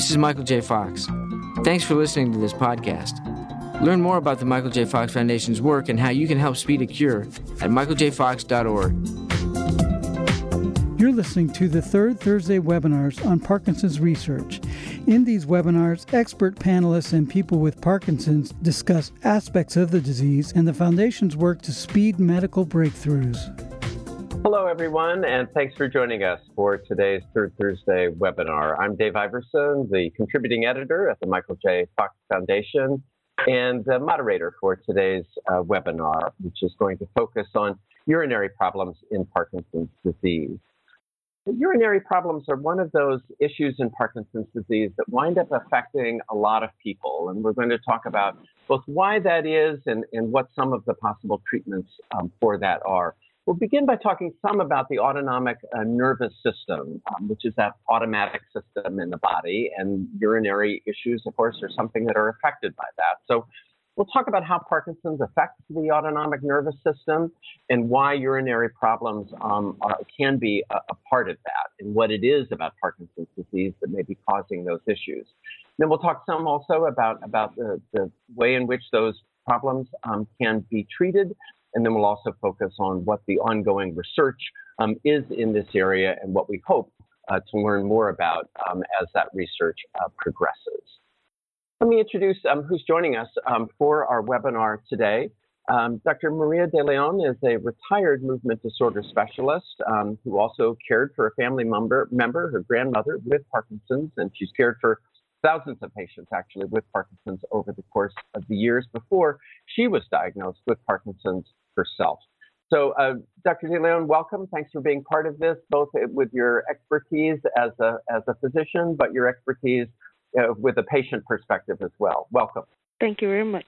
This is Michael J. Fox. Thanks for listening to this podcast. Learn more about the Michael J. Fox Foundation's work and how you can help speed a cure at michaeljfox.org. You're listening to the third Thursday webinars on Parkinson's research. In these webinars, expert panelists and people with Parkinson's discuss aspects of the disease and the Foundation's work to speed medical breakthroughs. Hello, everyone, and thanks for joining us for today's Third Thursday webinar. I'm Dave Iverson, the contributing editor at the Michael J. Fox Foundation and the moderator for today's uh, webinar, which is going to focus on urinary problems in Parkinson's disease urinary problems are one of those issues in Parkinson's disease that wind up affecting a lot of people. And we're going to talk about both why that is and, and what some of the possible treatments um, for that are. We'll begin by talking some about the autonomic uh, nervous system, um, which is that automatic system in the body. And urinary issues, of course, are something that are affected by that. So We'll talk about how Parkinson's affects the autonomic nervous system and why urinary problems um, are, can be a, a, part of that and what it is about Parkinson's disease that may be causing those issues. Then we'll talk some also about, about the, the way in which those problems um, can be treated. And then we'll also focus on what the ongoing research um, is in this area and what we hope uh, to learn more about um, as that research uh, progresses. Let me introduce um, who's joining us um, for our webinar today. Um, Dr. Maria De Leon is a retired movement disorder specialist um, who also cared for a family member, member, her grandmother with Parkinson's, and she's cared for thousands of patients actually with Parkinson's over the course of the years before she was diagnosed with Parkinson's herself. So, uh, Dr. De Leon, welcome. Thanks for being part of this, both with your expertise as a, as a physician, but your expertise uh, with a patient perspective as well. Welcome. Thank you very much.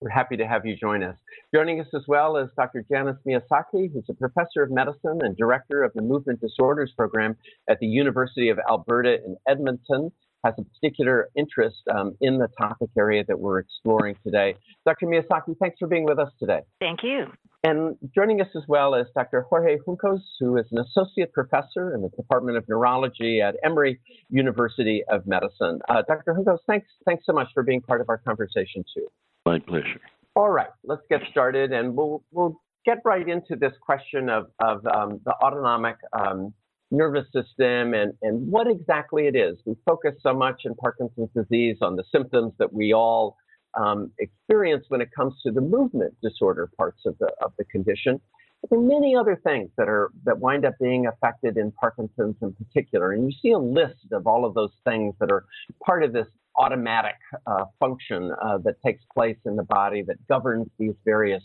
We're happy to have you join us. Joining us as well is Dr. Janis Miyasaki, who's a professor of medicine and director of the Movement Disorders Program at the University of Alberta in Edmonton has a particular interest um, in the topic area that we're exploring today. Dr. Miyasaki, thanks for being with us today. Thank you. And joining us as well is Dr. Jorge Juncos, who is an associate professor in the Department of Neurology at Emory University of Medicine. Uh, Dr. Juncos, thanks, thanks so much for being part of our conversation too. My pleasure. All right, let's get started, and we'll we'll get right into this question of of um, the autonomic um, nervous system and, and what exactly it is. We focus so much in Parkinson's disease on the symptoms that we all um, experience when it comes to the movement disorder parts of the, of the condition. But there are many other things that are that wind up being affected in Parkinson's in particular. And you see a list of all of those things that are part of this automatic uh, function uh, that takes place in the body that governs these various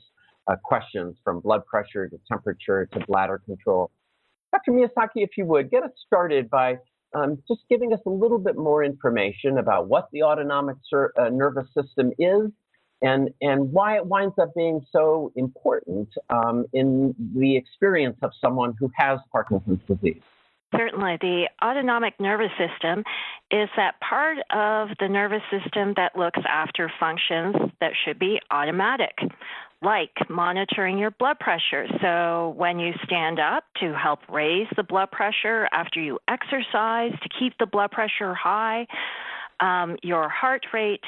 uh, questions from blood pressure to temperature to bladder control. Dr. Miyasaki, if you would, get us started by um, just giving us a little bit more information about what the autonomic ser- uh, nervous system is and, and why it winds up being so important um, in the experience of someone who has Parkinson's disease. Certainly. The autonomic nervous system is that part of the nervous system that looks after functions that should be automatic, like monitoring your blood pressure. So, when you stand up to help raise the blood pressure after you exercise to keep the blood pressure high, um, your heart rate,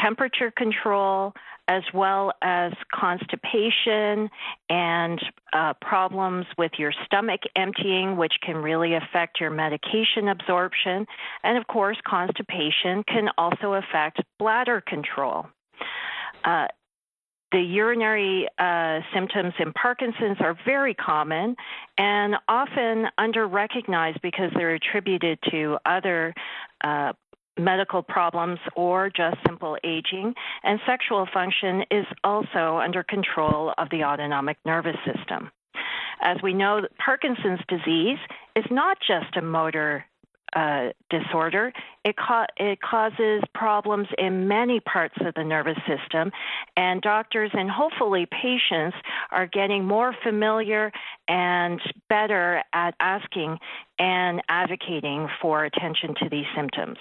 temperature control, as well as constipation and uh, problems with your stomach emptying, which can really affect your medication absorption. And of course, constipation can also affect bladder control. Uh, the urinary uh, symptoms in Parkinson's are very common and often under recognized because they're attributed to other uh, medical problems or just simple aging, and sexual function is also under control of the autonomic nervous system. As we know, Parkinson's disease is not just a motor uh, disorder. It, ca- it causes problems in many parts of the nervous system, and doctors and hopefully patients are getting more familiar and better at asking and advocating for attention to these symptoms.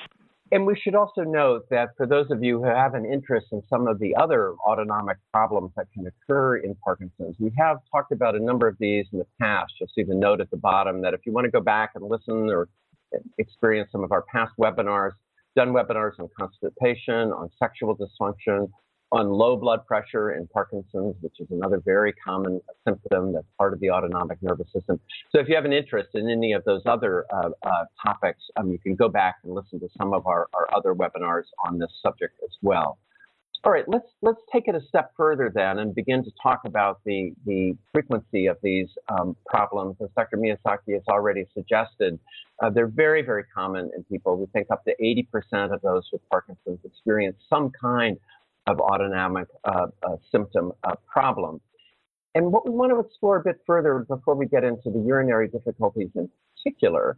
And we should also note that for those of you who have an interest in some of the other autonomic problems that can occur in Parkinson's, we have talked about a number of these in the past. You'll see the note at the bottom that if you want to go back and listen or experience some of our past webinars, done webinars on constipation, on sexual dysfunction, on low blood pressure in Parkinson's, which is another very common symptom that's part of the autonomic nervous system. So if you have an interest in any of those other uh, uh, topics, um, you can go back and listen to some of our, our other webinars on this subject as well. All right, let's let's take it a step further then and begin to talk about the the frequency of these um, problems. As Dr. Miyasaki has already suggested, uh, they're very very common in people. We think up to 80% of those with Parkinson's experience some kind of autonomic uh, uh, symptom uh, problem. And what we want to explore a bit further before we get into the urinary difficulties in particular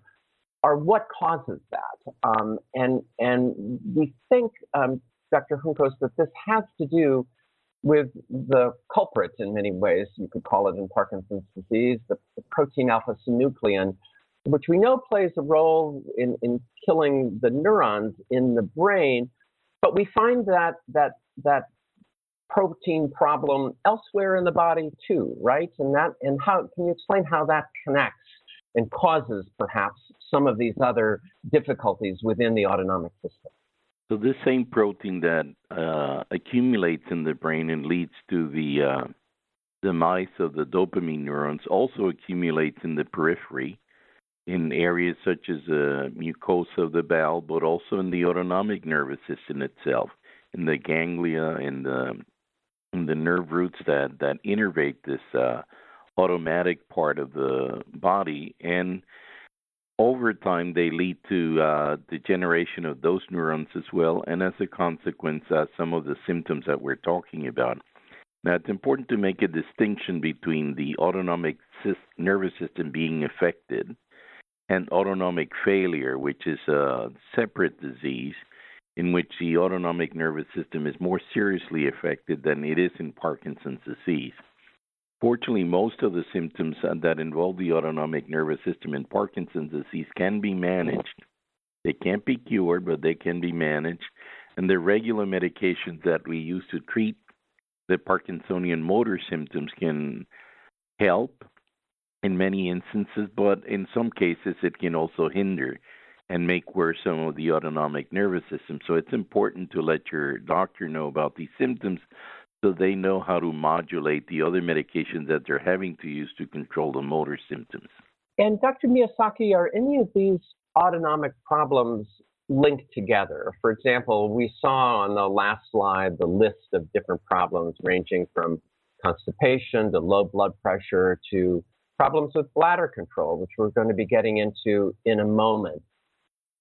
are what causes that. Um, and, and we think, um, Dr. Juncos, that this has to do with the culprit in many ways, you could call it in Parkinson's disease, the, the protein alpha synuclein, which we know plays a role in, in killing the neurons in the brain. But we find that, that that protein problem elsewhere in the body too, right? And that and how can you explain how that connects and causes perhaps some of these other difficulties within the autonomic system? So this same protein that uh, accumulates in the brain and leads to the uh, demise of the dopamine neurons also accumulates in the periphery in areas such as the mucosa of the bowel, but also in the autonomic nervous system itself in the ganglia and the in the nerve roots that that innervate this uh, automatic part of the body. And over time they lead to uh, degeneration of those neurons as well and as a consequence uh, some of the symptoms that we're talking about now it's important to make a distinction between the autonomic nervous system being affected and autonomic failure which is a separate disease in which the autonomic nervous system is more seriously affected than it is in Parkinson's disease. Fortunately, most of the symptoms that involve the autonomic nervous system in Parkinson's disease can be managed. They can't be cured, but they can be managed. And the regular medications that we use to treat the Parkinsonian motor symptoms can help in many instances, but in some cases it can also hinder and make worse some of the autonomic nervous system. So it's important to let your doctor know about these symptoms so they know how to modulate the other medications that they're having to use to control the motor symptoms. And Dr. Miyasaki, are any of these autonomic problems linked together? For example, we saw on the last slide the list of different problems ranging from constipation to low blood pressure to problems with bladder control, which we're going to be getting into in a moment.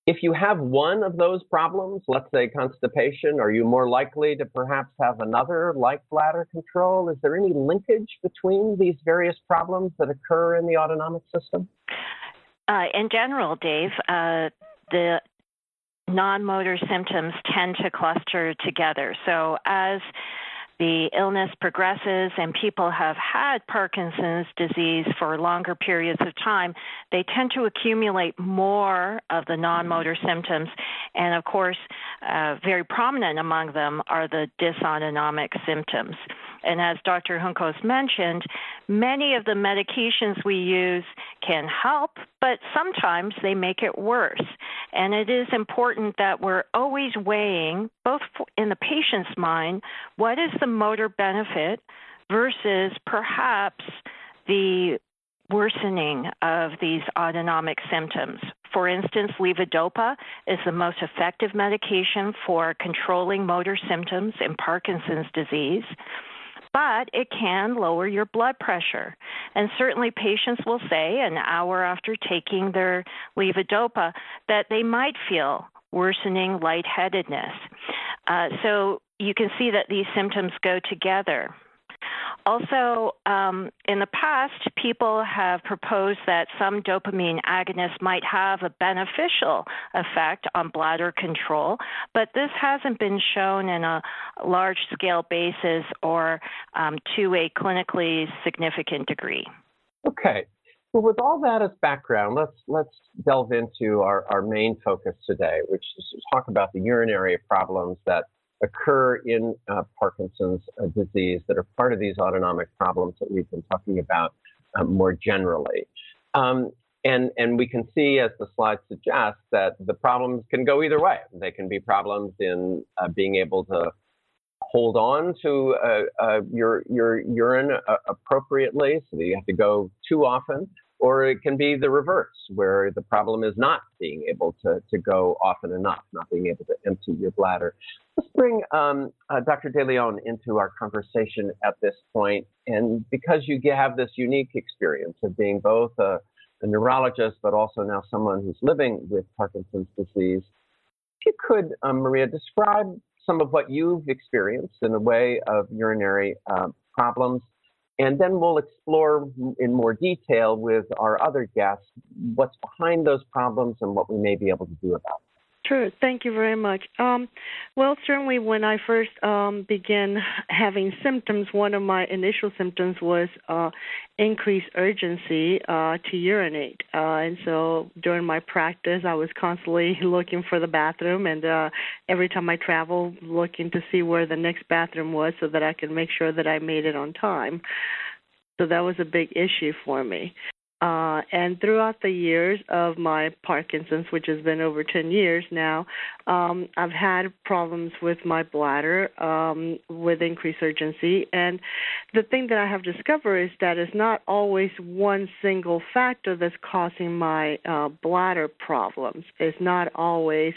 If you have one of those problems, let's say constipation, are you more likely to perhaps have another like bladder control? Is there any linkage between these various problems that occur in the autonomic system? Uh, in general, Dave, uh, the non motor symptoms tend to cluster together. So as the illness progresses and people have had Parkinson's disease for longer periods of time, they tend to accumulate more of the non motor symptoms. And of course, uh, very prominent among them are the dysautonomic symptoms. And as Dr. Juncos mentioned, many of the medications we use can help, but sometimes they make it worse. And it is important that we're always weighing, both in the patient's mind, what is the motor benefit versus perhaps the worsening of these autonomic symptoms. For instance, levodopa is the most effective medication for controlling motor symptoms in Parkinson's disease but it can lower your blood pressure. And certainly, patients will say an hour after taking their levodopa that they might feel worsening lightheadedness. Uh, so you can see that these symptoms go together. Also, um, in the past, people have proposed that some dopamine agonists might have a beneficial effect on bladder control, but this hasn't been shown in a large scale basis or um, to a clinically significant degree. Okay. Well, with all that as background, let's let's delve into our, our main focus today, which is to talk about the urinary problems that occur in uh, Parkinson's uh, disease that are part of these autonomic problems that we've been talking about uh, more generally. Um, And, and we can see, as the slide suggests, that the problems can go either way. They can be problems in uh, being able to hold on to uh, uh, your, your urine uh, appropriately so that you have to go too often, or it can be the reverse, where the problem is not being able to, to go often enough, not being able to empty your bladder. Let's bring um, uh, Dr. De Leon into our conversation at this point. And because you have this unique experience of being both a, a neurologist, but also now someone who's living with Parkinson's disease, if you could, um, Maria, describe some of what you've experienced in the way of urinary uh, problems. And then we'll explore in more detail with our other guests what's behind those problems and what we may be able to do about them. Sure. Thank you very much. Um, well, certainly, when I first um, began having symptoms, one of my initial symptoms was uh, increased urgency uh, to urinate. Uh, and so during my practice, I was constantly looking for the bathroom, and uh, every time I traveled, looking to see where the next bathroom was so that I could make sure that I made it on time. So that was a big issue for me. Uh, and throughout the years of my Parkinson's, which has been over 10 years now, um, I've had problems with my bladder um, with increased urgency. And the thing that I have discovered is that it's not always one single factor that's causing my uh, bladder problems. It's not always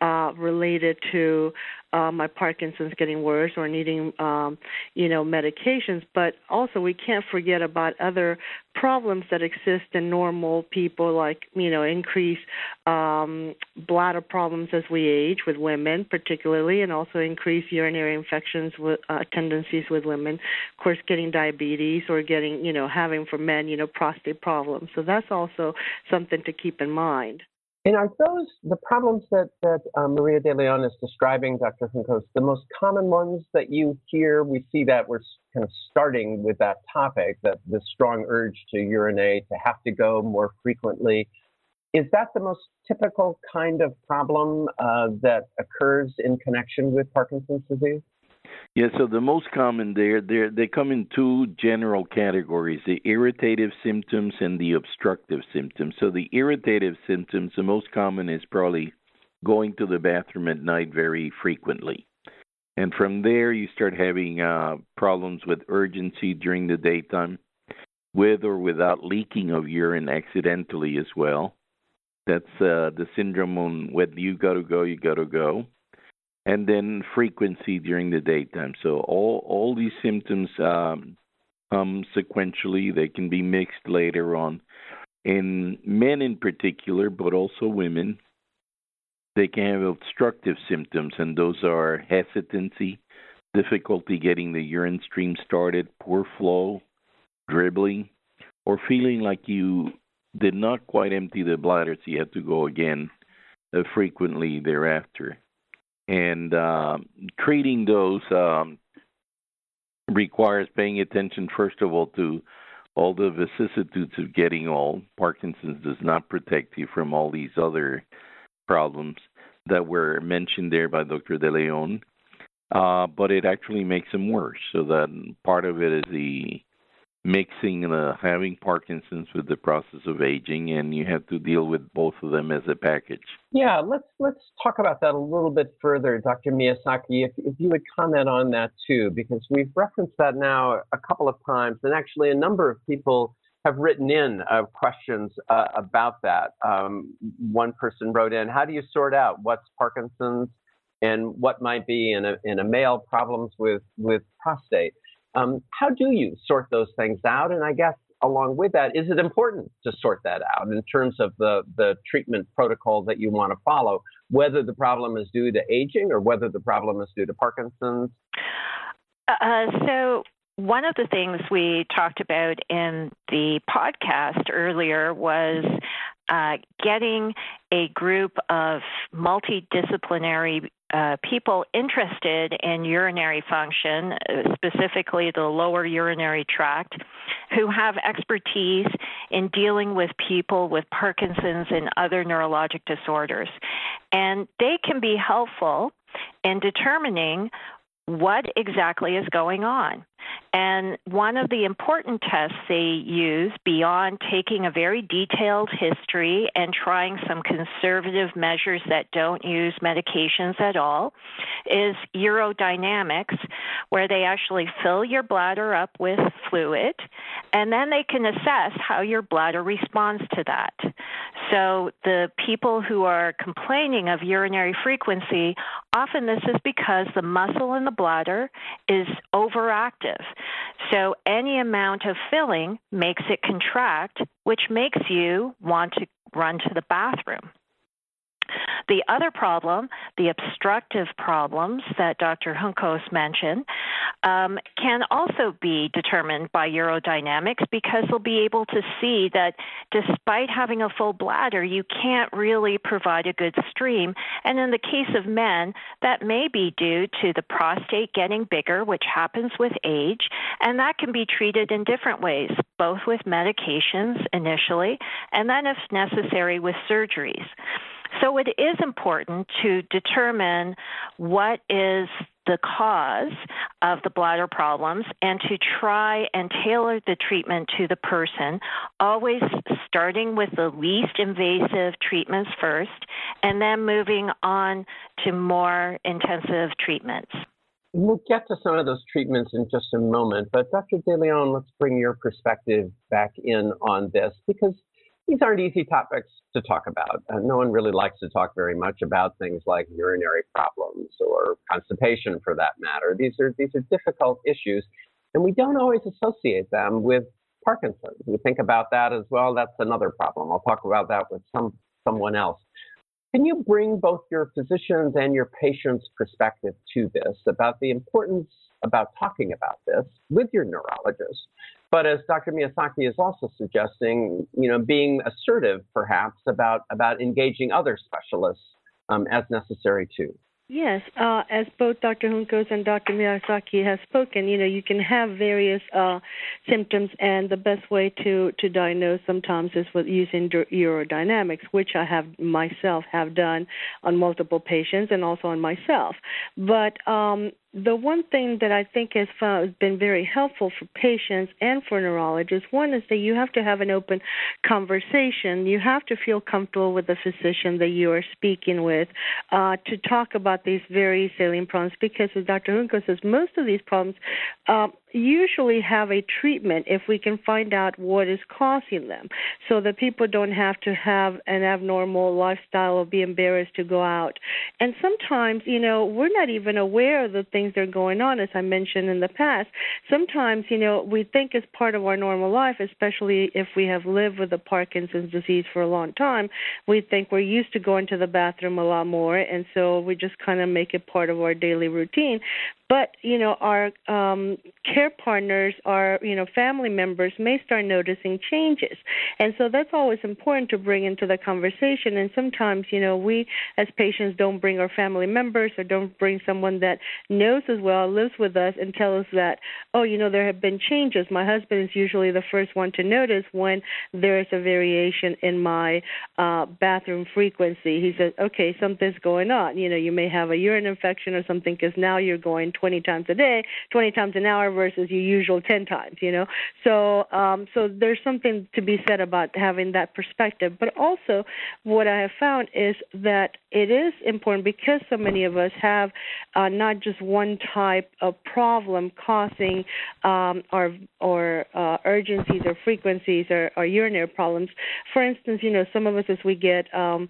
uh, related to uh, my Parkinson's getting worse or needing, um, you know, medications. But also, we can't forget about other problems that exist in normal people, like you know, increased um, bladder problems as we age with women, particularly, and also increased urinary infections with uh, tendencies with women. Of course, getting diabetes or getting, you know, having for men, you know, prostate problems. So that's also something to keep in mind. And are those the problems that that uh, Maria De Leon is describing, Dr. Juncos, the most common ones that you hear? We see that we're kind of starting with that topic, that the strong urge to urinate, to have to go more frequently. Is that the most typical kind of problem uh, that occurs in connection with Parkinson's disease? Yeah, so the most common there, they they come in two general categories: the irritative symptoms and the obstructive symptoms. So the irritative symptoms, the most common is probably going to the bathroom at night very frequently, and from there you start having uh, problems with urgency during the daytime, with or without leaking of urine accidentally as well. That's uh, the syndrome on when you got to go, you got to go and then frequency during the daytime. So all all these symptoms um, come sequentially. They can be mixed later on. In men in particular, but also women, they can have obstructive symptoms, and those are hesitancy, difficulty getting the urine stream started, poor flow, dribbling, or feeling like you did not quite empty the bladder, so you have to go again uh, frequently thereafter and uh, treating those um, requires paying attention first of all to all the vicissitudes of getting old. Parkinson's does not protect you from all these other problems that were mentioned there by Dr. De Leon, uh, but it actually makes them worse. So that part of it is the mixing the having Parkinson's with the process of aging, and you have to deal with both of them as a package. Yeah, let's let's talk about that a little bit further, Dr. Miyasaki. If, if you would comment on that too, because we've referenced that now a couple of times, and actually a number of people have written in uh, questions uh, about that. Um, one person wrote in, "How do you sort out what's Parkinson's and what might be in a in a male problems with with prostate?" Um, how do you sort those things out? And I guess along with that, is it important to sort that out in terms of the, the treatment protocol that you want to follow, whether the problem is due to aging or whether the problem is due to Parkinson's? Uh, so, one of the things we talked about in the podcast earlier was uh, getting a group of multidisciplinary uh, people interested in urinary function, uh, specifically the lower urinary tract, who have expertise in dealing with people with Parkinson's and other neurologic disorders. And they can be helpful in determining what exactly is going on. And one of the important tests they use, beyond taking a very detailed history and trying some conservative measures that don't use medications at all, is urodynamics, where they actually fill your bladder up with fluid, and then they can assess how your bladder responds to that. So the people who are complaining of urinary frequency, often this is because the muscle in the bladder is overactive. So any amount of filling makes it contract, which makes you want to run to the bathroom. The other problem, the obstructive problems that Dr. Juncos mentioned, um, can also be determined by urodynamics because they'll be able to see that despite having a full bladder, you can't really provide a good stream. And in the case of men, that may be due to the prostate getting bigger, which happens with age, and that can be treated in different ways, both with medications initially, and then, if necessary, with surgeries. So it is important to determine what is the cause of the bladder problems and to try and tailor the treatment to the person, always starting with the least invasive treatments first and then moving on to more intensive treatments. We'll get to some of those treatments in just a moment, but Dr. DeLeon, let's bring your perspective back in on this because these aren't easy topics to talk about. Uh, no one really likes to talk very much about things like urinary problems or constipation, for that matter. These are these are difficult issues, and we don't always associate them with Parkinson's. We think about that as well. That's another problem. I'll talk about that with some someone else. Can you bring both your physicians and your patients' perspective to this about the importance about talking about this with your neurologist but as Dr. Miyasaki is also suggesting, you know, being assertive perhaps about about engaging other specialists um, as necessary too. Yes, uh, as both Dr. Juncos and Dr. Miyasaki have spoken, you know, you can have various uh, symptoms, and the best way to to diagnose sometimes is with using urodynamics, which I have myself have done on multiple patients and also on myself. But um, the one thing that I think has found been very helpful for patients and for neurologists, one is that you have to have an open conversation. You have to feel comfortable with the physician that you are speaking with uh, to talk about these very salient problems. Because, as Dr. Juncos says, most of these problems um, usually have a treatment if we can find out what is causing them so that people don't have to have an abnormal lifestyle or be embarrassed to go out. And sometimes, you know, we're not even aware of the things that are going on, as I mentioned in the past. Sometimes, you know, we think it's part of our normal life, especially if we have lived with the Parkinson's disease for a long time. We think we're used to going to the bathroom a lot more, and so we just kind of make it part of our daily routine. But you know, our um, care partners, our you know family members may start noticing changes, and so that's always important to bring into the conversation. And sometimes, you know, we as patients don't bring our family members or don't bring someone that knows as well, lives with us, and tell us that, oh, you know, there have been changes. My husband is usually the first one to notice when there is a variation in my uh, bathroom frequency. He says, okay, something's going on. You know, you may have a urine infection or something because now you're going 20 times a day, 20 times an hour versus your usual 10 times, you know. So um, so there's something to be said about having that perspective. But also what I have found is that it is important because so many of us have uh, not just one type of problem causing um, or or uh, urgencies or frequencies or, or urinary problems. For instance, you know, some of us as we get um,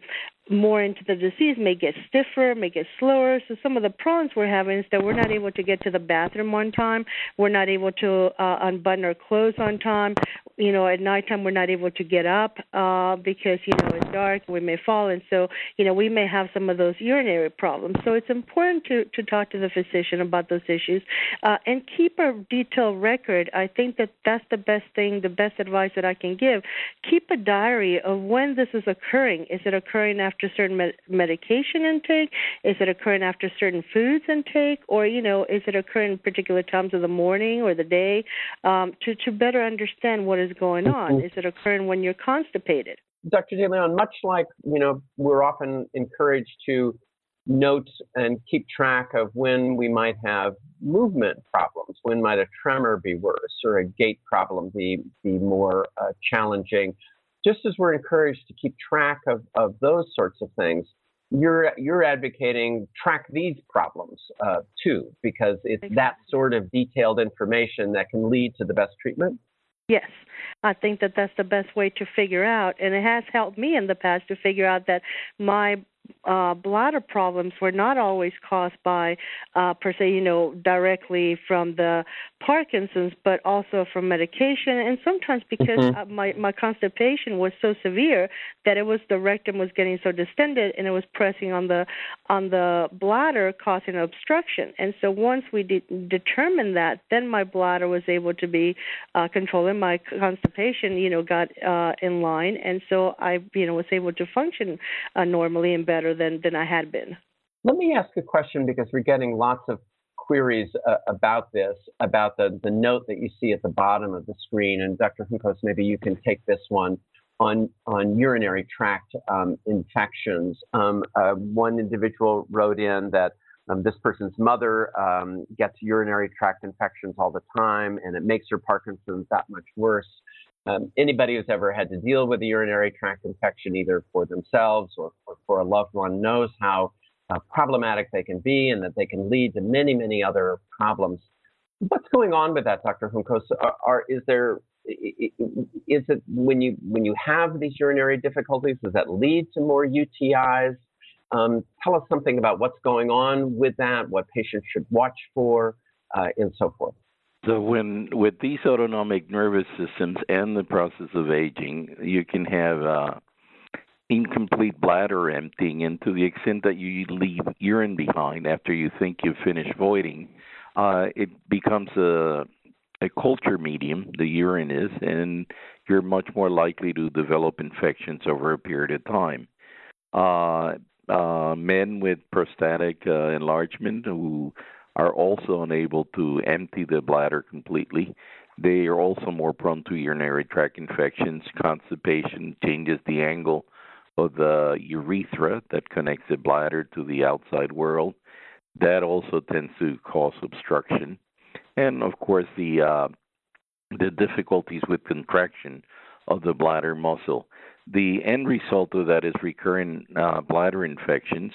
more into the disease may get stiffer, may get slower. So some of the problems we're having is that we're not able to get to the bathroom on time. We're not able to uh, unbutton our clothes on time. You know, at nighttime we're not able to get up uh, because you know it's dark. We may fall, and so you know we may have some of those urinary problems. So it's important to to talk to the physician about those issues uh, and keep a detailed record. I think that that's the best thing, the best advice that I can give. Keep a diary of when this is occurring. Is it occurring after certain med- medication intake? Is it occurring after certain foods intake, or you know, is it occurring particular times of the morning or the day? Um, to to better understand what is going on. Mm-hmm. Is it occurring when you're constipated? Dr. DeLeon, much like you know, we're often encouraged to note and keep track of when we might have movement problems, when might a tremor be worse or a gait problem be, be more uh, challenging. Just as we're encouraged to keep track of, of those sorts of things, you're you're advocating track these problems uh, too, because it's that sort of detailed information that can lead to the best treatment. Yes, I think that that's the best way to figure out, and it has helped me in the past to figure out that my uh, bladder problems were not always caused by, uh, per se, you know, directly from the Parkinson's, but also from medication, and sometimes because mm-hmm. my my constipation was so severe that it was the rectum was getting so distended and it was pressing on the on the bladder, causing obstruction. And so once we de- determined that, then my bladder was able to be uh, controlled, and my constipation, you know, got uh, in line, and so I, you know, was able to function uh, normally and better than, than I had been. Let me ask a question because we're getting lots of queries uh, about this, about the, the note that you see at the bottom of the screen. And Dr. Juncos, maybe you can take this one on, on urinary tract um, infections. Um, uh, one individual wrote in that um, this person's mother um, gets urinary tract infections all the time, and it makes her Parkinson's that much worse. Um, anybody who's ever had to deal with a urinary tract infection, either for themselves or, or for a loved one, knows how uh, problematic they can be and that they can lead to many, many other problems. What's going on with that, Dr. Juncos? Are, are, is there is it when you when you have these urinary difficulties, does that lead to more UTIs? Um, tell us something about what's going on with that, what patients should watch for, uh, and so forth. So when with these autonomic nervous systems and the process of aging, you can have uh, incomplete bladder emptying, and to the extent that you leave urine behind after you think you've finished voiding, uh, it becomes a a culture medium. The urine is, and you're much more likely to develop infections over a period of time. Uh, uh, men with prostatic uh, enlargement who are also unable to empty the bladder completely. They are also more prone to urinary tract infections. Constipation changes the angle of the urethra that connects the bladder to the outside world. That also tends to cause obstruction, and of course the uh, the difficulties with contraction of the bladder muscle. The end result of that is recurrent uh, bladder infections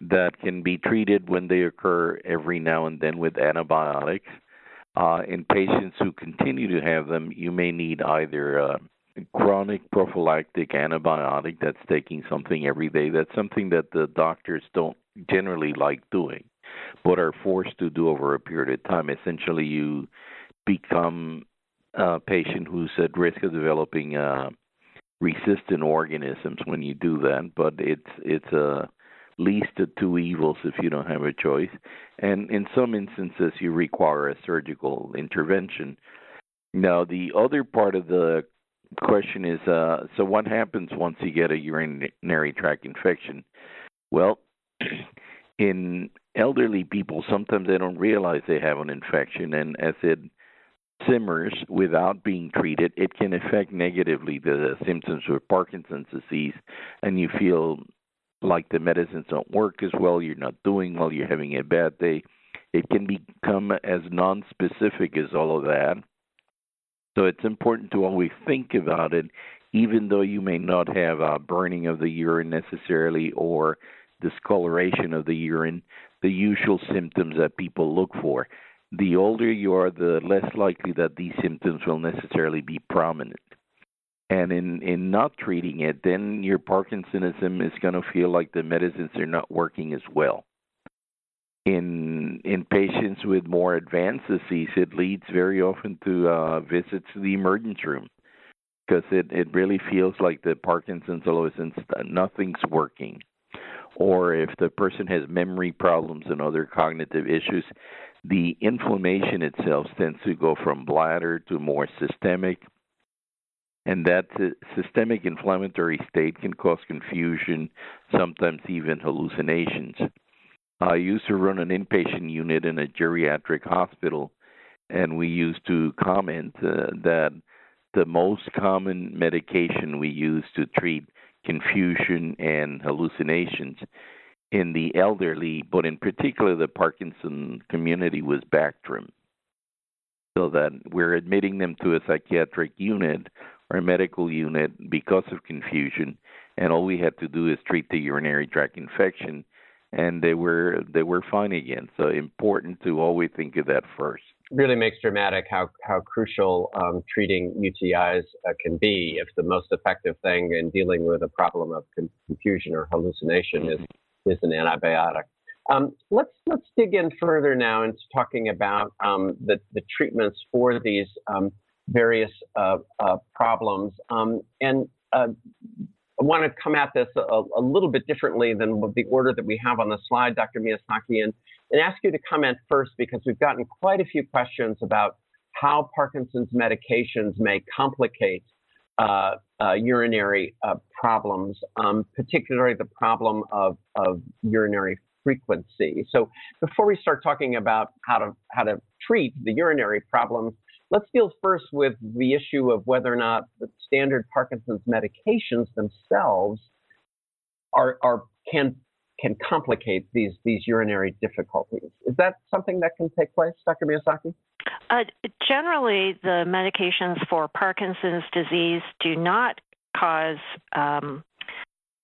that can be treated when they occur every now and then with antibiotics. Uh, in patients who continue to have them, you may need either a chronic prophylactic antibiotic that's taking something every day. That's something that the doctors don't generally like doing, but are forced to do over a period of time. Essentially, you become a patient who's at risk of developing uh, resistant organisms when you do that. But it's it's a least of two evils if you don't have a choice. And in some instances, you require a surgical intervention. Now, the other part of the question is uh, so what happens once you get a urinary tract infection? Well, in elderly people, sometimes they don't realize they have an infection, and as it simmers without being treated, it can affect negatively the symptoms of Parkinson's disease, and you feel like the medicines don't work as well, you're not doing well, you're having a bad day. It can become as non-specific as all of that. So it's important to always think about it, even though you may not have a burning of the urine necessarily or discoloration of the urine, the usual symptoms that people look for. The older you are, the less likely that these symptoms will necessarily be prominent and in in not treating it then your parkinsonism is going to feel like the medicines are not working as well. In in patients with more advanced disease it leads very often to uh, visits to the emergency room because it it really feels like the parkinson's sudden nothing's working. Or if the person has memory problems and other cognitive issues the inflammation itself tends to go from bladder to more systemic and that systemic inflammatory state can cause confusion, sometimes even hallucinations. I used to run an inpatient unit in a geriatric hospital, and we used to comment uh, that the most common medication we use to treat confusion and hallucinations in the elderly, but in particular the Parkinson community, was Bactrim. So that we're admitting them to a psychiatric unit a medical unit because of confusion, and all we had to do is treat the urinary tract infection, and they were they were fine again. So important to always think of that first really makes dramatic how how crucial um, treating UTIs uh, can be. If the most effective thing in dealing with a problem of confusion or hallucination mm-hmm. is is an antibiotic. Um, let's let's dig in further now into talking about um, the the treatments for these um, various uh, uh, problems. Um, and uh, I want to come at this a, a, little bit differently than the order that we have on the slide, Dr. Miyasaki, and, and ask you to comment first because we've gotten quite a few questions about how Parkinson's medications may complicate uh, uh, urinary uh, problems, um, particularly the problem of, of urinary frequency. So before we start talking about how to how to treat the urinary problems, let's deal first with the issue of whether or not the standard Parkinson's medications themselves are, are can can complicate these these urinary difficulties. Is that something that can take place, Dr. Miyasaki? Uh, generally, the medications for Parkinson's disease do not cause um,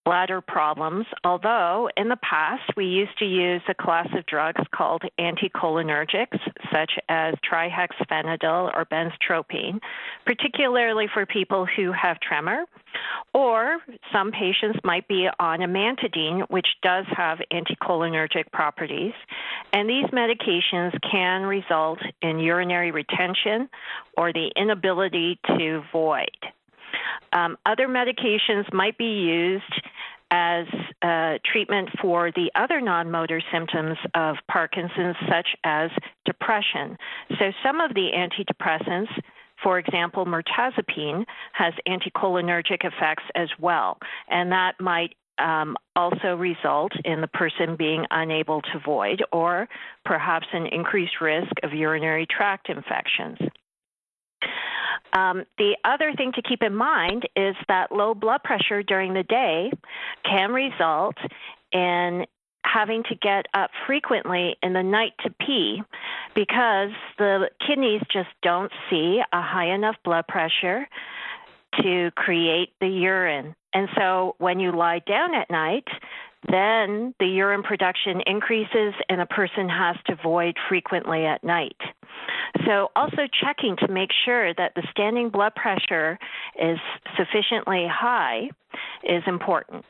bladder problems, although in the past we used to use a class of drugs called anticholinergics, such as trihexyphenidyl or benztropine, particularly for people who have tremor. Or some patients might be on amantadine, which does have anticholinergic properties. And these medications can result in urinary retention or the inability to void. Um, other medications might be used as uh, treatment for the other non motor symptoms of Parkinson's, such as depression. So, some of the antidepressants, for example, mirtazapine, has anticholinergic effects as well, and that might um, also result in the person being unable to void or perhaps an increased risk of urinary tract infections. Um, the other thing to keep in mind is that low blood pressure during the day can result in having to get up frequently in the night to pee because the kidneys just don't see a high enough blood pressure to create the urine. And so when you lie down at night, then the urine production increases and a person has to void frequently at night. So, also checking to make sure that the standing blood pressure is sufficiently high is important.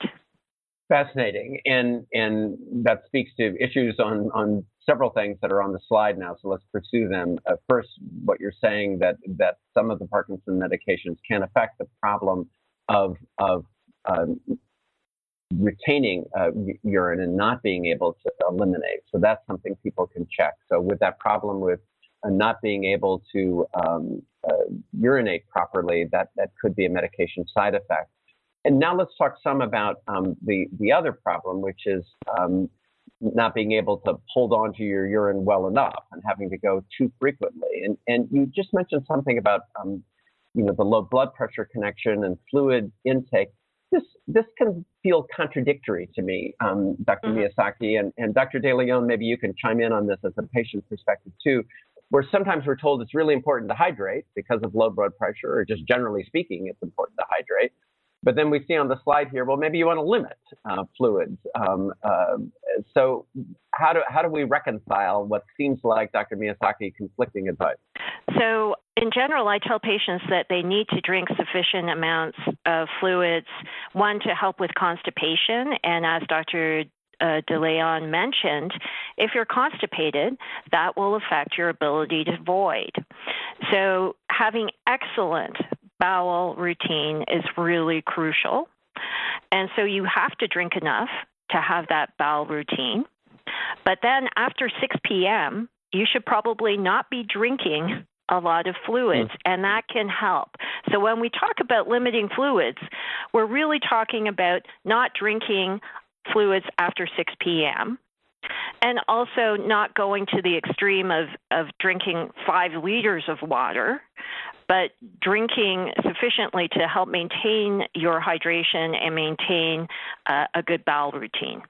Fascinating, and and that speaks to issues on on several things that are on the slide now. So let's pursue them. Uh, first, what you're saying that that some of the Parkinson medications can affect the problem of of um, retaining uh, urine and not being able to eliminate. So that's something people can check. So with that problem with uh, not being able to um, uh, urinate properly, that, that could be a medication side effect. And now let's talk some about um, the, the other problem, which is um, not being able to hold on to your urine well enough and having to go too frequently. And, and you just mentioned something about um, you know, the low blood pressure connection and fluid intake this this can feel contradictory to me, um, Dr. Mm-hmm. Miyasaki and, and Dr. De Leon. Maybe you can chime in on this as a patient perspective too. Where sometimes we're told it's really important to hydrate because of low blood pressure, or just generally speaking, it's important to hydrate. But then we see on the slide here, well, maybe you want to limit uh, fluids. Um, uh, so how do how do we reconcile what seems like Dr. Miyasaki conflicting advice? So in general, I tell patients that they need to drink sufficient amounts of fluids, one to help with constipation, and as Dr. Uh, DeLeon mentioned, if you're constipated, that will affect your ability to void. So, having excellent bowel routine is really crucial. And so, you have to drink enough to have that bowel routine. But then, after 6 p.m., you should probably not be drinking a lot of fluids, mm. and that can help. So, when we talk about limiting fluids, we're really talking about not drinking fluids after 6 p.m. And also not going to the extreme of, of drinking five liters of water, but drinking sufficiently to help maintain your hydration and maintain uh, a good bowel routine.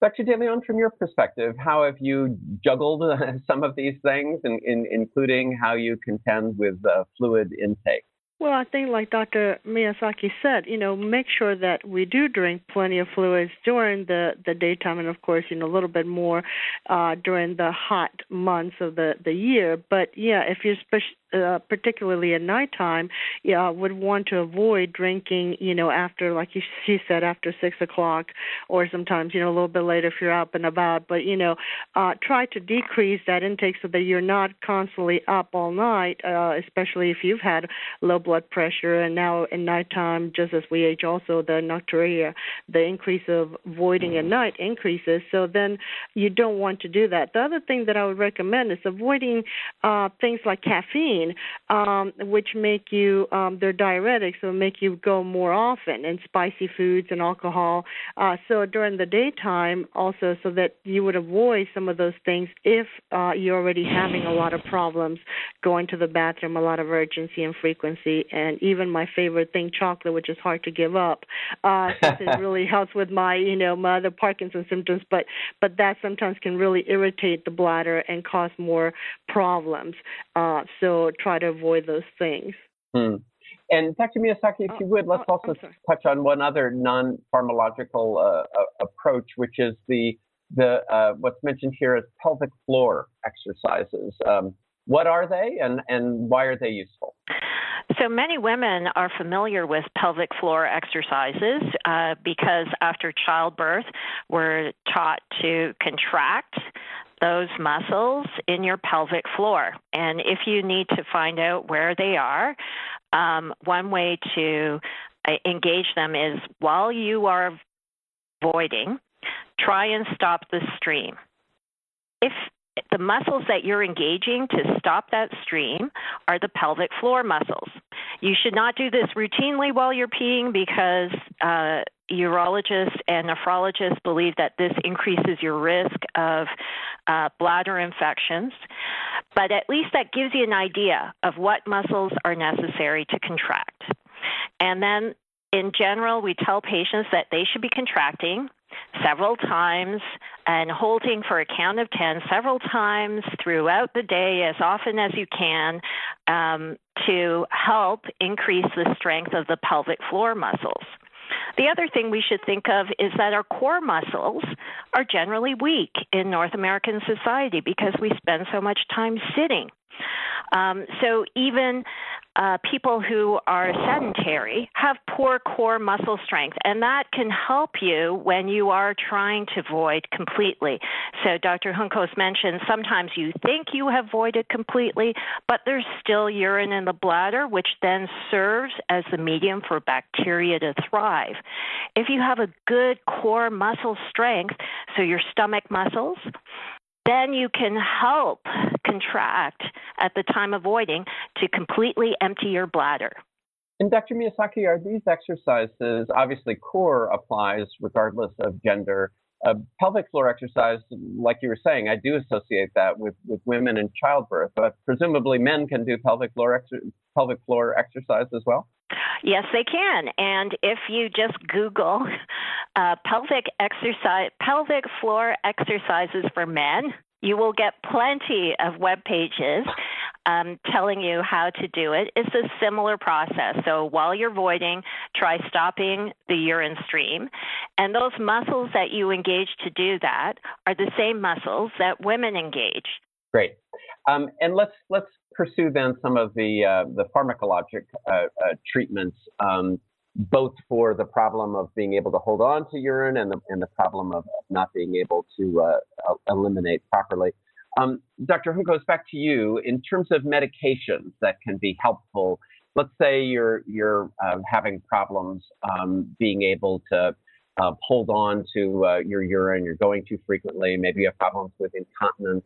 Dr. DeLeon, from your perspective, how have you juggled some of these things, in, in, including how you contend with uh, fluid intake? Well, I think like Dr. Miyasaki said, you know, make sure that we do drink plenty of fluids during the the daytime, and of course, you know, a little bit more uh, during the hot months of the the year. But yeah, if you're spe- uh, particularly at nighttime, yeah, would want to avoid drinking, you know, after, like you, she said, after six o'clock, or sometimes, you know, a little bit later if you're up and about. But you know, uh, try to decrease that intake so that you're not constantly up all night, uh, especially if you've had low blood pressure. And now in nighttime, just as we age, also the nocturia, the increase of voiding at night increases. So then you don't want to do that. The other thing that I would recommend is avoiding uh, things like caffeine caffeine, um, which make you um, they're diuretics, so make you go more often, and spicy foods and alcohol. Uh, so during the daytime, also, so that you would avoid some of those things if uh, you're already having a lot of problems going to the bathroom, a lot of urgency and frequency, and even my favorite thing, chocolate, which is hard to give up, uh, since it really helps with my, you know, my other Parkinson symptoms. But but that sometimes can really irritate the bladder and cause more problems. Uh, so try to avoid those things. Hmm. And Dr. Miyasaki, if you would, let's oh, also touch on one other non-pharmacological uh, approach, which is the the uh, what's mentioned here as pelvic floor exercises. Um, what are they, and and why are they useful? So many women are familiar with pelvic floor exercises uh, because after childbirth, we're taught to contract those muscles in your pelvic floor. And if you need to find out where they are, um, one way to uh, engage them is while you are voiding, try and stop the stream. If the muscles that you're engaging to stop that stream are the pelvic floor muscles. You should not do this routinely while you're peeing because uh, urologists and nephrologists believe that this increases your risk of uh, bladder infections. But at least that gives you an idea of what muscles are necessary to contract. And then in general, we tell patients that they should be contracting several times and holding for a count of 10 several times throughout the day as often as you can um, to help increase the strength of the pelvic floor muscles. The other thing we should think of is that our core muscles are generally weak in North American society because we spend so much time sitting. Um, so even uh, people who are sedentary have poor core muscle strength, and that can help you when you are trying to void completely. So, Dr. Juncos mentioned sometimes you think you have voided completely, but there's still urine in the bladder, which then serves as the medium for bacteria to thrive. If you have a good core muscle strength, so your stomach muscles, then you can help contract at the time of voiding to completely empty your bladder. And Dr. Miyasaki, are these exercises, obviously core applies regardless of gender. Uh, pelvic floor exercise, like you were saying, I do associate that with, with women in childbirth, but presumably men can do pelvic floor, exer- pelvic floor exercise as well? Yes, they can. And if you just Google uh, pelvic exercise, pelvic floor exercises for men, you will get plenty of web pages um, telling you how to do it. It's a similar process. So while you're voiding, try stopping the urine stream. And those muscles that you engage to do that are the same muscles that women engage. Great. Um, and let's let's pursue then some of the uh, the pharmacologic uh, uh, treatments, um, both for the problem of being able to hold on to urine and the and the problem of not being able to uh, eliminate properly. Um, Dr. Juncos, back to you. In terms of medications that can be helpful, let's say you're you're uh, having problems um, being able to uh, hold on to uh, your urine, you're going too frequently, maybe you have problems with incontinence.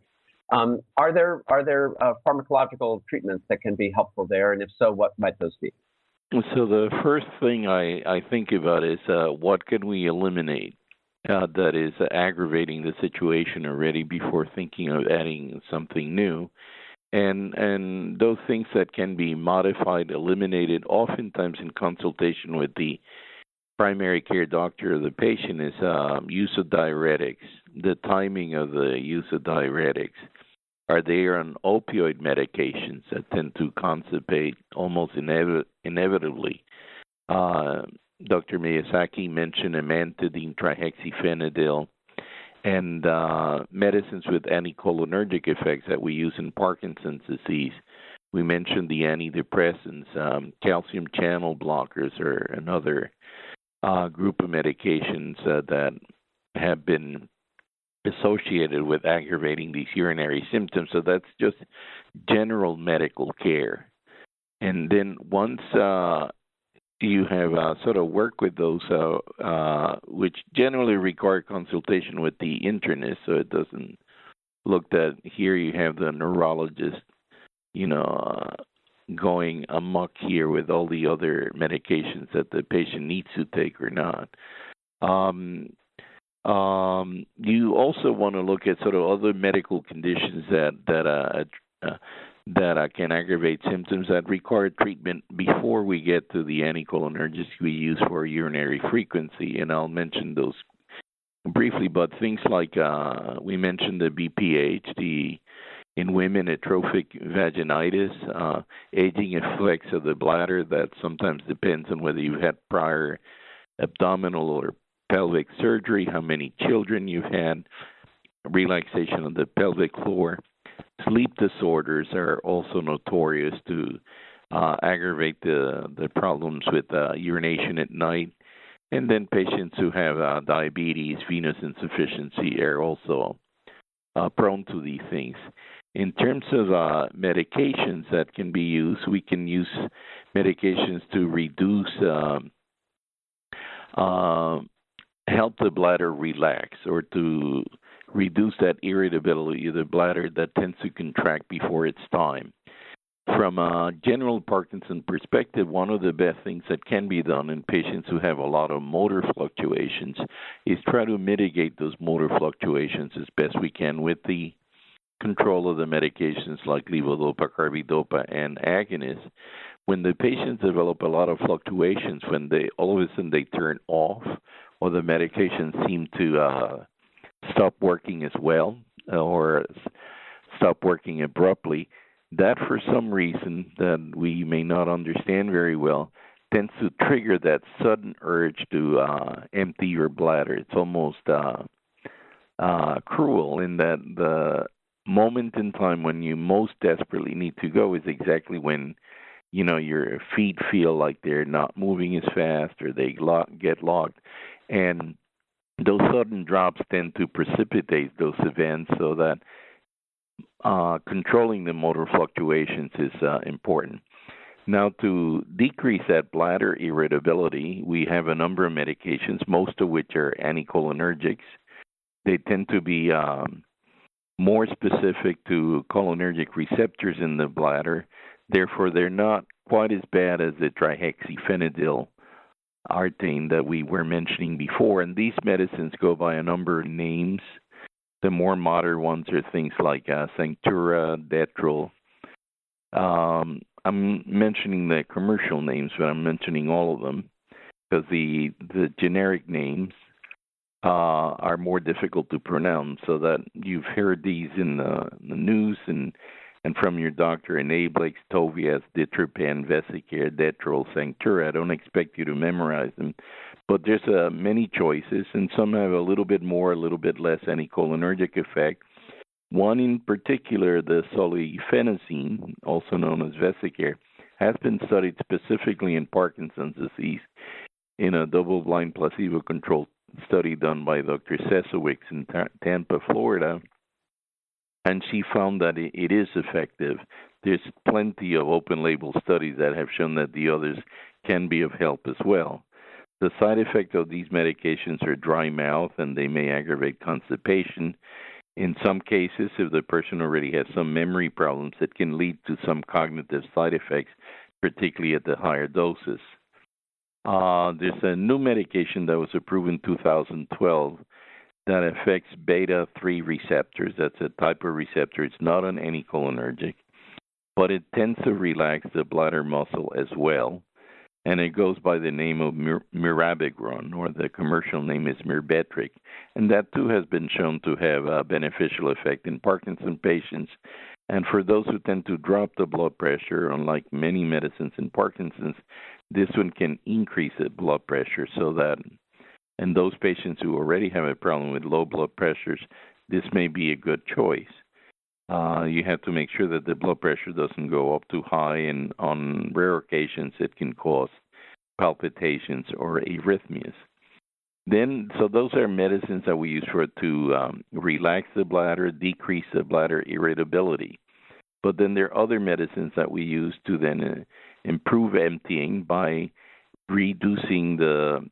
Um, are there are there uh, pharmacological treatments that can be helpful there, and if so, what might those be? So the first thing I, I think about is uh, what can we eliminate uh, that is aggravating the situation already before thinking of adding something new, and and those things that can be modified, eliminated, oftentimes in consultation with the primary care doctor or the patient is um, use of diuretics, the timing of the use of diuretics. Are they on opioid medications that tend to constipate almost inevi- inevitably? Uh, Dr. Miyasaki mentioned amantadine, trihexyphenidyl, and uh, medicines with anticholinergic effects that we use in Parkinson's disease. We mentioned the antidepressants, um, calcium channel blockers are another uh, group of medications uh, that have been associated with aggravating these urinary symptoms. So that's just general medical care. And then once uh, you have uh, sort of worked with those, uh, uh, which generally require consultation with the internist, so it doesn't look that here you have the neurologist, you know, uh, going amok here with all the other medications that the patient needs to take or not. Um, um, you also want to look at sort of other medical conditions that that uh, uh, that uh, can aggravate symptoms that require treatment before we get to the anticholinergics we use for urinary frequency, and I'll mention those briefly. But things like uh, we mentioned the BPH, the in women atrophic vaginitis, uh, aging effects of the bladder that sometimes depends on whether you've had prior abdominal or pelvic surgery, how many children you've had, relaxation of the pelvic floor. Sleep disorders are also notorious to uh, aggravate the the problems with uh, urination at night, and then patients who have uh, diabetes, venous insufficiency are also uh, prone to these things. In terms of uh, medications that can be used, we can use medications to reduce, um, uh, help the bladder relax or to reduce that irritability of the bladder that tends to contract before its time. From a general Parkinson perspective, one of the best things that can be done in patients who have a lot of motor fluctuations is try to mitigate those motor fluctuations as best we can with the control of the medications like levodopa, carbidopa, and agonists, when the patients develop a lot of fluctuations, when they all of a sudden they turn off, or the medication seem to uh, stop working as well, or stop working abruptly, that for some reason that we may not understand very well tends to trigger that sudden urge to uh, empty your bladder. It's almost uh, uh, cruel in that the moment in time when you most desperately need to go is exactly when you know your feet feel like they're not moving as fast or they lock, get locked and those sudden drops tend to precipitate those events so that uh, controlling the motor fluctuations is uh, important. Now, to decrease that bladder irritability, we have a number of medications, most of which are anticholinergics. They tend to be um, more specific to cholinergic receptors in the bladder. Therefore, they're not quite as bad as the trihexyphenidyl artane that we were mentioning before. And these medicines go by a number of names. The more modern ones are things like uh, Sanctura, Detrol. Um, I'm mentioning the commercial names, but I'm mentioning all of them because the the generic names uh, are more difficult to pronounce. So that you've heard these in the, the news and and from your doctor, Enablex, Toviaz, Ditropan, Vesicare, Detrol, Sanctura. I don't expect you to memorize them, but there's uh, many choices, and some have a little bit more, a little bit less anticholinergic effect. One in particular, the solifenacine, also known as Vesicare, has been studied specifically in Parkinson's disease in a double-blind placebo-controlled study done by Dr. Zesiewicz in Tampa, Florida, and she found that it is effective. There's plenty of open label studies that have shown that the others can be of help as well. The side effect of these medications are dry mouth and they may aggravate constipation. In some cases, if the person already has some memory problems, it can lead to some cognitive side effects, particularly at the higher doses. Uh, there's a new medication that was approved in 2012 that affects beta 3 receptors. That's a type of receptor. It's not an anticholinergic, but it tends to relax the bladder muscle as well. and it goes by the name of Mir- mirabegron, or the commercial name is Myrbetriq, and that too has been shown to have a beneficial effect in Parkinson patients. And for those who tend to drop the blood pressure, unlike many medicines in Parkinson's, this one can increase the blood pressure so that in those patients who already have a problem with low blood pressures, this may be a good choice. Uh, you have to make sure that the blood pressure doesn't go up too high, and on rare occasions, it can cause palpitations or arrhythmias. Then, so those are medicines that we use for to um, relax the bladder, decrease the bladder irritability. But then there are other medicines that we use to then uh, improve emptying by reducing the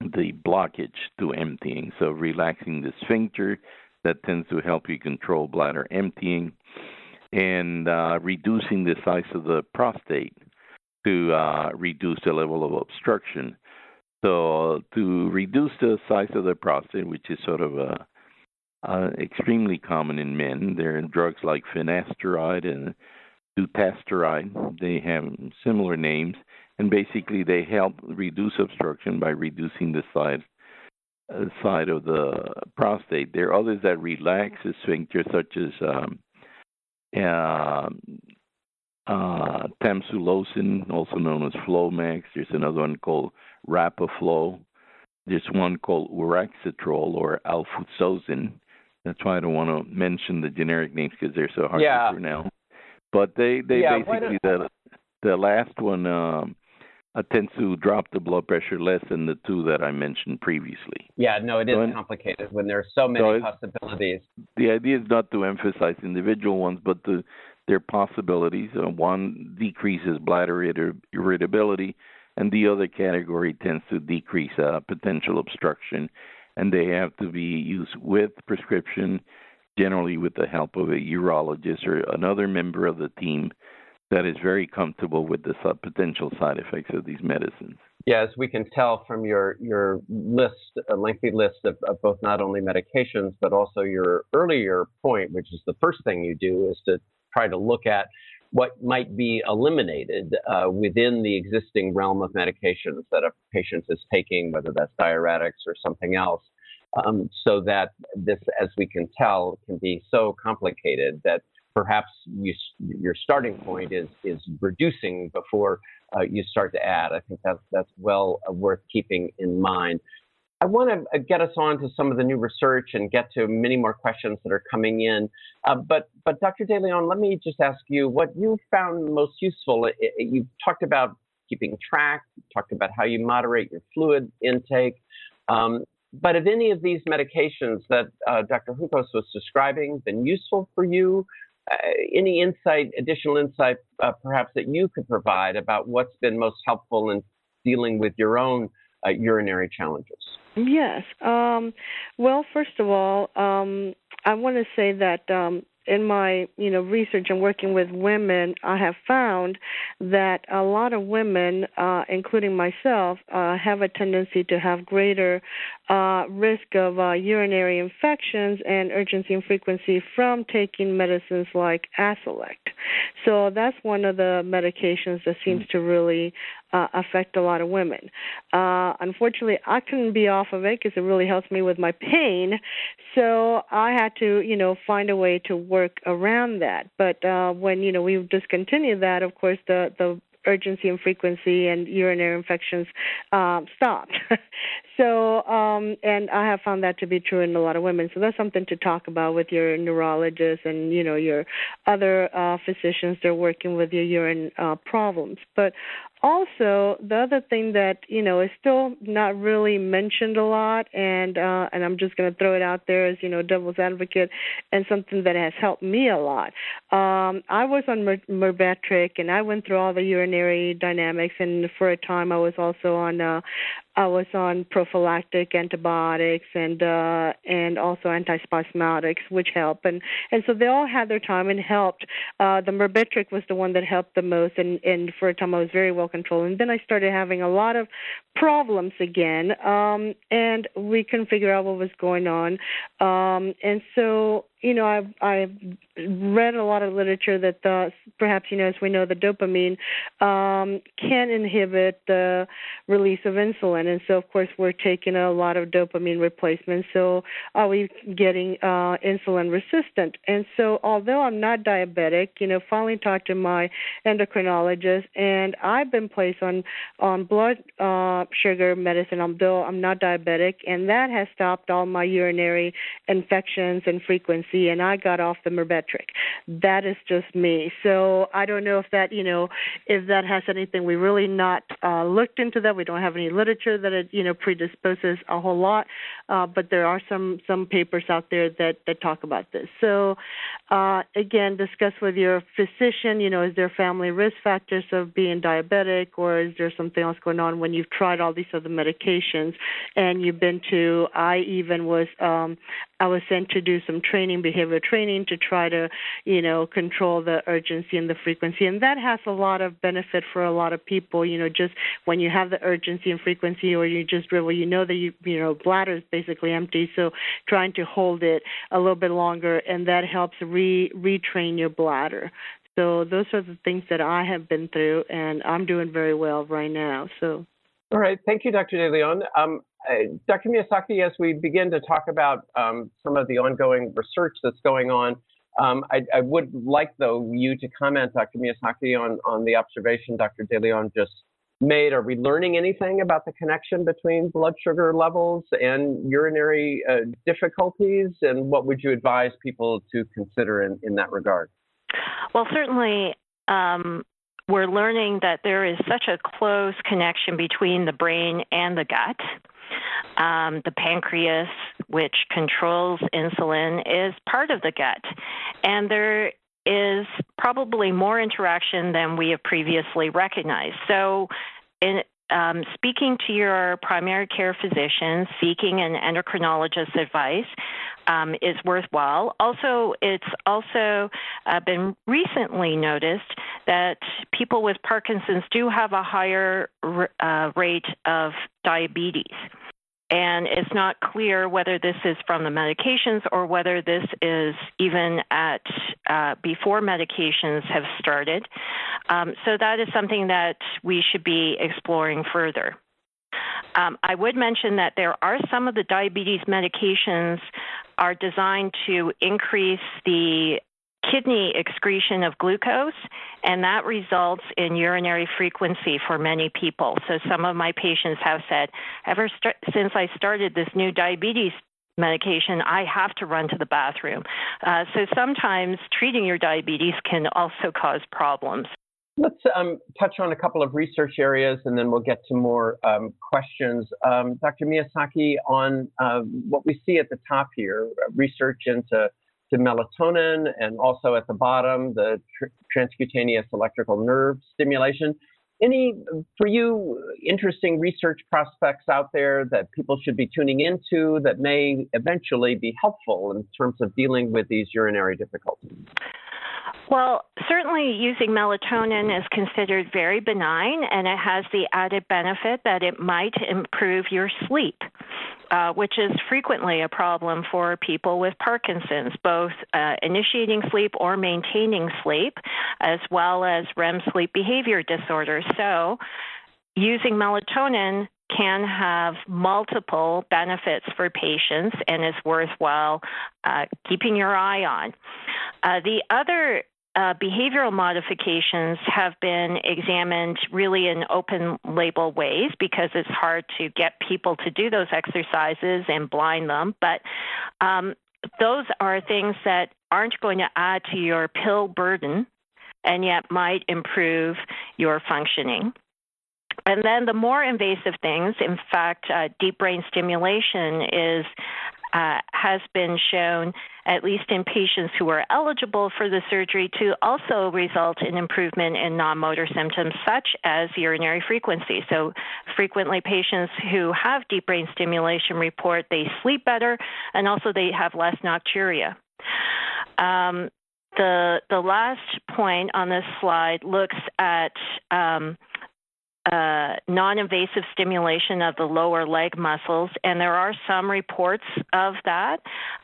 the blockage to emptying. So relaxing the sphincter, that tends to help you control bladder emptying, and uh, reducing the size of the prostate to uh, reduce the level of obstruction. So to reduce the size of the prostate, which is sort of a, uh, extremely common in men, there are drugs like finasteride and dutasteride. They have similar names, and basically they help reduce obstruction by reducing the size uh, side of the prostate. There are others that relax the sphincter, such as um, uh, uh, tamsulosin, also known as Flomax. There's another one called Rapaflo. There's one called Uroxatral or Alfuzosin. That's why I don't want to mention the generic names because they're so hard yeah. to pronounce. But they they yeah, basically the the last one um, uh, tends to drop the blood pressure less than the two that I mentioned previously. Yeah, no, it is so complicated when there are so many so possibilities. The idea is not to emphasize individual ones, but to their possibilities. Uh, one decreases bladder irritability, and the other category tends to decrease uh, potential obstruction, and they have to be used with prescription, generally with the help of a urologist or another member of the team that is very comfortable with the potential side effects of these medicines. Yeah, as we can tell from your your list, a lengthy list of, of, both not only medications but also your earlier point, which is the first thing you do, is to try to look at what might be eliminated uh, within the existing realm of medications that a patient is taking, whether that's diuretics or something else. Um, so that this, as we can tell, can be so complicated that perhaps you, your starting point is is reducing before uh, you start to add. I think that's that's well uh, worth keeping in mind. I want to uh, get us on to some of the new research and get to many more questions that are coming in. Uh, but but Dr. De Leon, let me just ask you what you found most useful. You talked about keeping track, talked about how you moderate your fluid intake. Um, but have any of these medications that uh, Dr. Juncos was describing been useful for you? Uh, any insight, additional insight, uh, perhaps that you could provide about what's been most helpful in dealing with your own uh, urinary challenges? Yes. Um, well, first of all, um, I want to say that um, in my you know research and working with women, I have found that a lot of women, uh, including myself, uh, have a tendency to have greater uh, risk of uh, urinary infections and urgency and frequency from taking medicines like Azilect. So that's one of the medications that seems to really uh, affect a lot of women. Uh, unfortunately, I couldn't be off of it because it really helps me with my pain. So I had to, you know, find a way to work around that. But uh, when you know we discontinued that, of course, the the urgency and frequency and urinary infections um, stopped. so, um, and I have found that to be true in a lot of women. So that's something to talk about with your neurologist and you know your other uh, physicians that are working with your urine uh, problems. But also the other thing that you know is still not really mentioned a lot and uh and i'm just going to throw it out there as you know devil's advocate and something that has helped me a lot. Um i was on Mer- and i went through all the urinary dynamics and for a time i was also on uh I was on prophylactic antibiotics and uh, and also antispasmodics, which help, and and so they all had their time and helped. Uh, the Myrbetriq was the one that helped the most, and and for a time I was very well controlled. And then I started having a lot of problems again, um, and we couldn't figure out what was going on. Um, and so you know, I've I've read a lot of literature that the, perhaps you know, as we know, the dopamine um, can inhibit the release of insulin, and so of course we're taking a lot of dopamine replacement. So are we getting uh, insulin resistant? And so although I'm not diabetic, you know, finally talked to my endocrinologist, and I've been placed on on blood uh, sugar medicine, although I'm not diabetic, and that has stopped all my urinary infections and frequency, and I got off the Myrbetriq. That is just me. So I don't know if that, you know, if that has anything. We really not uh, looked into that. We don't have any literature that it, you know, predisposes a whole lot, uh, but there are some some papers out there that that talk about this. So uh, again, discuss with your physician. You know, is there family risk factors of being diabetic, or is there something else going on when you've tried all these other medications and you've been to? I even was um, I was sent to do some training, behavior training, to try to, you know, control the urgency and the frequency, and that has a lot of benefit for a lot of people. You know, just when you have the urgency and frequency, or you just dribble, you know that you, you know, bladder is basically empty, so trying to hold it a little bit longer, and that helps retrain your bladder. So those are the things that I have been through, and I'm doing very well right now. So. All right, thank you, Dr. De Leon. Um, uh, Dr. Miyasaki, as we begin to talk about um, some of the ongoing research that's going on, um, I, I, would like, though, you to comment, Dr. Miyasaki, on, on the observation Dr. De Leon just made. Are we learning anything about the connection between blood sugar levels and urinary uh, difficulties? And what would you advise people to consider in, in that regard? Well, certainly, um, we're learning that there is such a close connection between the brain and the gut. Um, the pancreas, which controls insulin, is part of the gut. And there is probably more interaction than we have previously recognized. So, in um, speaking to your primary care physician, seeking an endocrinologist's advice um, is worthwhile. Also, it's also uh, been recently noticed that people with Parkinson's do have a higher uh, rate of diabetes. And it's not clear whether this is from the medications or whether this is even at uh, before medications have started. Um, so that is something that we should be exploring further. Um, I would mention that there are some of the diabetes medications are designed to increase the kidney excretion of glucose, and that results in urinary frequency for many people. So some of my patients have said, ever st- since I started this new diabetes medication, I have to run to the bathroom. Uh, so sometimes treating your diabetes can also cause problems. Let's um, touch on a couple of research areas and then we'll get to more um, questions. Um, Dr. Miyasaki, on uh, what we see at the top here, research into to melatonin, and also at the bottom, the tr- transcutaneous electrical nerve stimulation. Any, for you, interesting research prospects out there that people should be tuning into that may eventually be helpful in terms of dealing with these urinary difficulties? Well, certainly using melatonin is considered very benign, and it has the added benefit that it might improve your sleep. Uh, which is frequently a problem for people with Parkinson's, both uh, initiating sleep or maintaining sleep, as well as REM sleep behavior disorders. So, using melatonin can have multiple benefits for patients and is worthwhile uh, keeping your eye on. Uh, the other uh, behavioral modifications have been examined really in open label ways because it's hard to get people to do those exercises and blind them. But um, those are things that aren't going to add to your pill burden and yet might improve your functioning. And then the more invasive things, in fact, uh, deep brain stimulation is uh, has been shown, at least in patients who are eligible for the surgery, to also result in improvement in non motor symptoms such as urinary frequency. So, frequently, patients who have deep brain stimulation report they sleep better and also they have less nocturia. Um, the, the last point on this slide looks at um, uh, non invasive stimulation of the lower leg muscles, and there are some reports of that.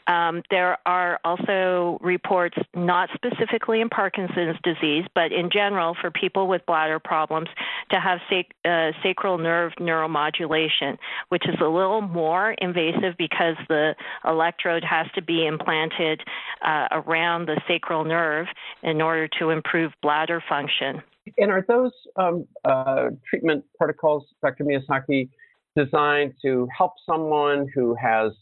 Um, there are also reports, not specifically in Parkinson's disease, but in general for people with bladder problems, to have sac- uh, sacral nerve neuromodulation, which is a little more invasive because the electrode has to be implanted uh, around the sacral nerve in order to improve bladder function. And are those um, uh, treatment protocols, Dr. Miyasaki, designed to help someone who has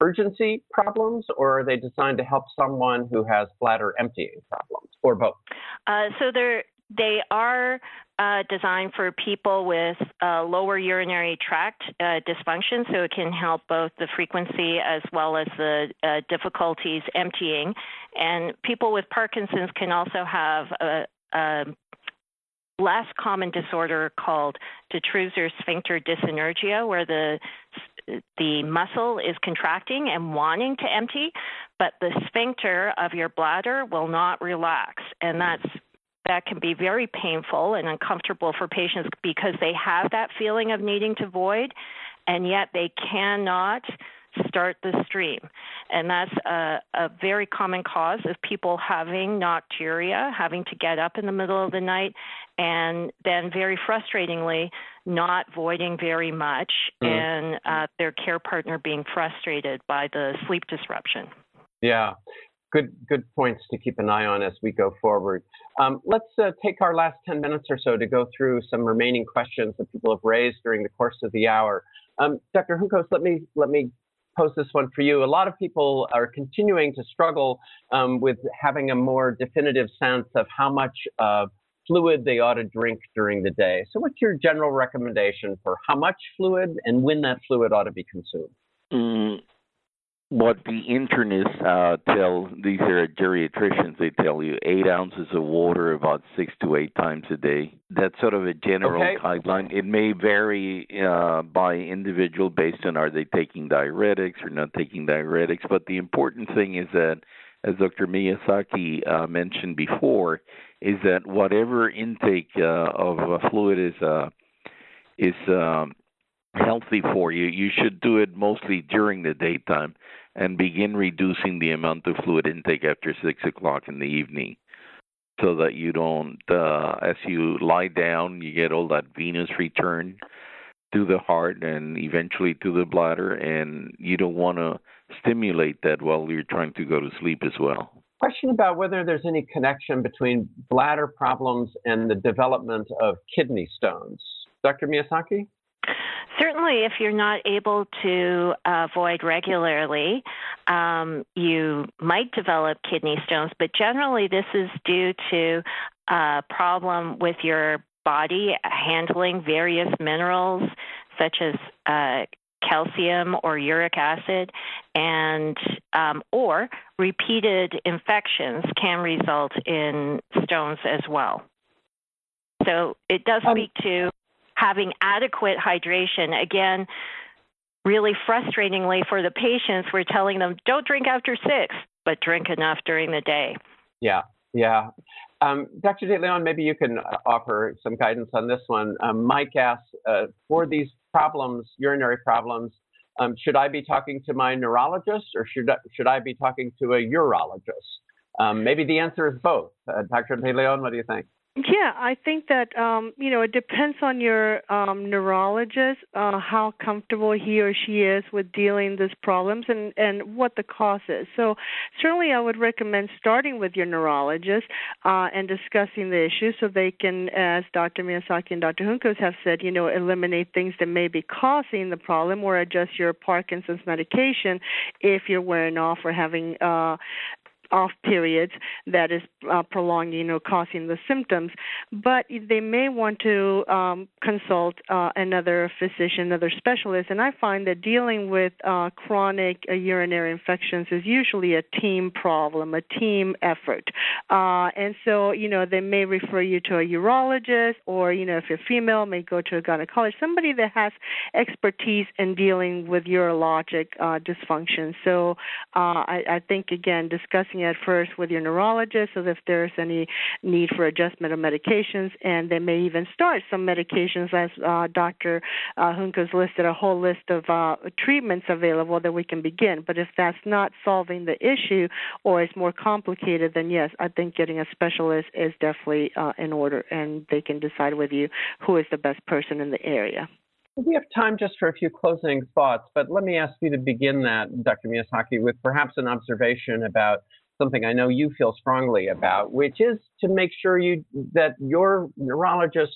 urgency problems, or are they designed to help someone who has bladder emptying problems, or both? Uh, so they're they are uh, designed for people with uh, lower urinary tract uh, dysfunction, so it can help both the frequency as well as the uh, difficulties emptying. And people with Parkinson's can also have a, a less common disorder called detrusor sphincter dyssynergia, where the the muscle is contracting and wanting to empty, but the sphincter of your bladder will not relax, and that's that can be very painful and uncomfortable for patients because they have that feeling of needing to void, and yet they cannot start the stream. And that's a, a, very common cause of people having nocturia, having to get up in the middle of the night, and then very frustratingly, not voiding very much, mm. and uh, their care partner being frustrated by the sleep disruption. Yeah. Good, good points to keep an eye on as we go forward. Um, let's uh, take our last 10 minutes or so to go through some remaining questions that people have raised during the course of the hour. Um, Dr. Juncos, let me let me pose this one for you. A lot of people are continuing to struggle um, with having a more definitive sense of how much uh, fluid they ought to drink during the day. So, what's your general recommendation for how much fluid and when that fluid ought to be consumed? Mm, what the internists uh, tell these are geriatricians, they tell you eight ounces of water about six to eight times a day. That's sort of a general okay. guideline. It may vary uh, by individual based on are they taking diuretics or not taking diuretics. But the important thing is that, as Dr. Miyasaki uh, mentioned before, is that whatever intake uh, of fluid is uh, is um, healthy for you, you should do it mostly during the daytime and begin reducing the amount of fluid intake after six o'clock in the evening so that you don't uh, as you lie down you get all that venous return to the heart and eventually to the bladder and you don't want to stimulate that while you're trying to go to sleep as well. Question about whether there's any connection between bladder problems and the development of kidney stones. Dr Miyasaki Certainly, if you're not able to uh, void regularly, um, you might develop kidney stones, but generally, this is due to a problem with your body handling various minerals such as uh, calcium or uric acid, and um, or repeated infections can result in stones as well. So it does um, speak to having adequate hydration. Again, really frustratingly for the patients, we're telling them don't drink after six, but drink enough during the day. Yeah, yeah. Um, Dr. De Leon, maybe you can uh, offer some guidance on this one. Um, Mike asks, uh, for these problems, urinary problems, um, should I be talking to my neurologist or should I, should I be talking to a urologist? Um, maybe the answer is both. Uh, Dr. De Leon, what do you think? Yeah, I think that um, you know it depends on your um, neurologist uh, how comfortable he or she is with dealing these problems and and what the cause is. So certainly, I would recommend starting with your neurologist uh, and discussing the issue so they can, as Dr. Miyasaki and Dr. Juncos have said, you know, eliminate things that may be causing the problem or adjust your Parkinson's medication if you're wearing off or having uh, off periods that is uh, prolonging or causing the symptoms. But they may want to um, consult uh, another physician, another specialist. And I find that dealing with uh, chronic uh, urinary infections is usually a team problem, a team effort. Uh, and so, you know, they may refer you to a urologist, or you know, if you're female, may go to a gynecologist, somebody that has expertise in dealing with urologic uh, dysfunction. So, I, I think again, discussing at first with your neurologist as if there's any need for adjustment of medications, and they may even start some medications as uh, Dr. Uh, Juncos listed a whole list of uh, treatments available that we can begin. But if that's not solving the issue or is more complicated, then yes, I think getting a specialist is definitely uh, in order, and they can decide with you who is the best person in the area. We have time just for a few closing thoughts, but let me ask you to begin that, Dr. Miyasaki, with perhaps an observation about something I know you feel strongly about, which is to make sure you that your neurologist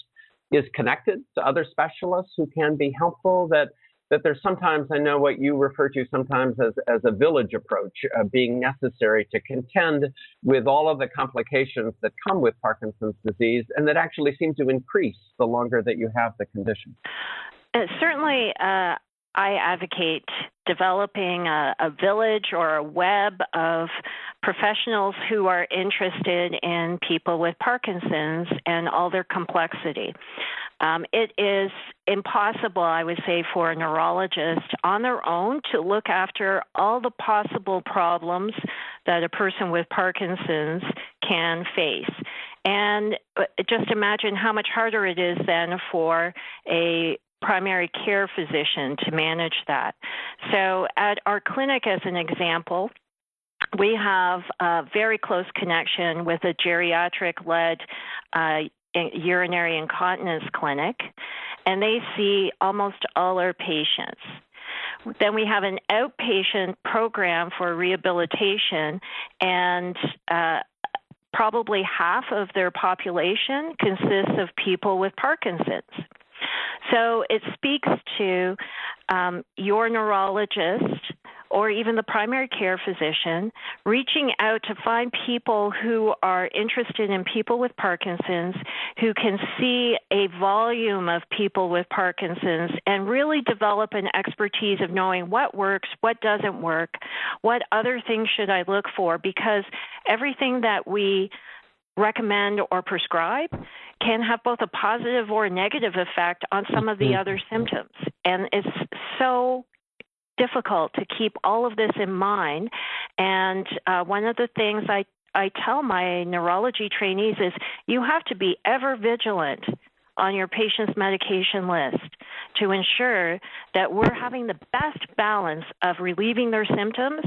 is connected to other specialists who can be helpful. That that there's sometimes I know what you refer to sometimes as as a village approach uh, being necessary to contend with all of the complications that come with Parkinson's disease, and that actually seem to increase the longer that you have the condition. Uh, certainly, uh, I advocate developing a, a, village or a web of professionals who are interested in people with Parkinson's and all their complexity. Um, it is impossible, I would say, for a neurologist on their own to look after all the possible problems that a person with Parkinson's can face. And uh, just imagine how much harder it is then for a primary care physician to manage that. So, at our clinic, as an example, we have a very close connection with a geriatric led uh, urinary incontinence clinic, and they see almost all our patients. Then we have an outpatient program for rehabilitation, and uh, probably half of their population consists of people with Parkinson's. So it speaks to um, your neurologist or even the primary care physician reaching out to find people who are interested in people with Parkinson's, who can see a volume of people with Parkinson's and really develop an expertise of knowing what works, what doesn't work, what other things should I look for, because everything that we recommend or prescribe can have both a positive or a negative effect on some of the mm-hmm. other symptoms. And it's so difficult to keep all of this in mind. And uh, one of the things I, I tell my neurology trainees is you have to be ever vigilant on your patient's medication list to ensure that we're having the best balance of relieving their symptoms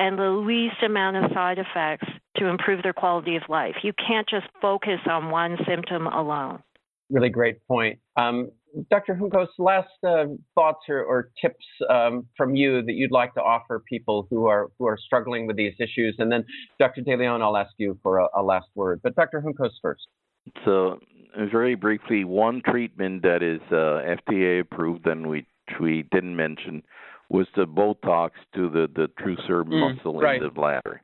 and the least amount of side effects to improve their quality of life. You can't just focus on one symptom alone. Really great point. Um, Dr. Juncos, last uh, thoughts or, or tips um, from you that you'd like to offer people who are who are struggling with these issues, and then Dr. De Leon, I'll ask you for a, a last word. But Dr. Juncos first. So, very briefly, one treatment that is uh, FDA approved, and which we didn't mention, was the Botox to the the trusor mm, muscle right. in the bladder.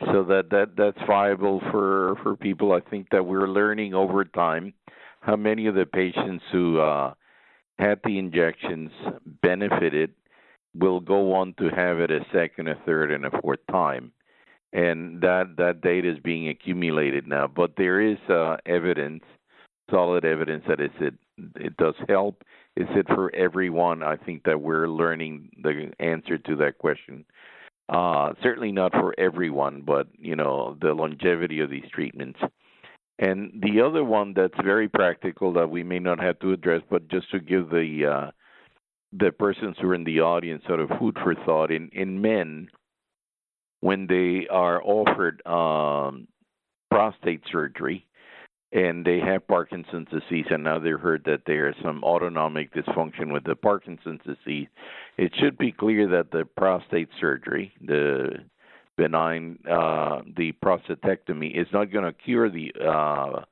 So that that that's viable for for people. I think that we're learning over time how many of the patients who uh, had the injections benefited will go on to have it a second, a third, and a fourth time. And that that data is being accumulated now. But there is uh, evidence, solid evidence that it it does help is it for everyone? I think that we're learning the answer to that question. Uh, certainly not for everyone, but you know the longevity of these treatments. And the other one that's very practical that we may not have to address, but just to give the uh, the persons who are in the audience sort of food for thought. In in men, when they are offered um, prostate surgery, and they have Parkinson's disease, and now they heard that there is some autonomic dysfunction with the Parkinson's disease. It should be clear that the prostate surgery, the benign, uh, the prostatectomy, is not going to cure the uh,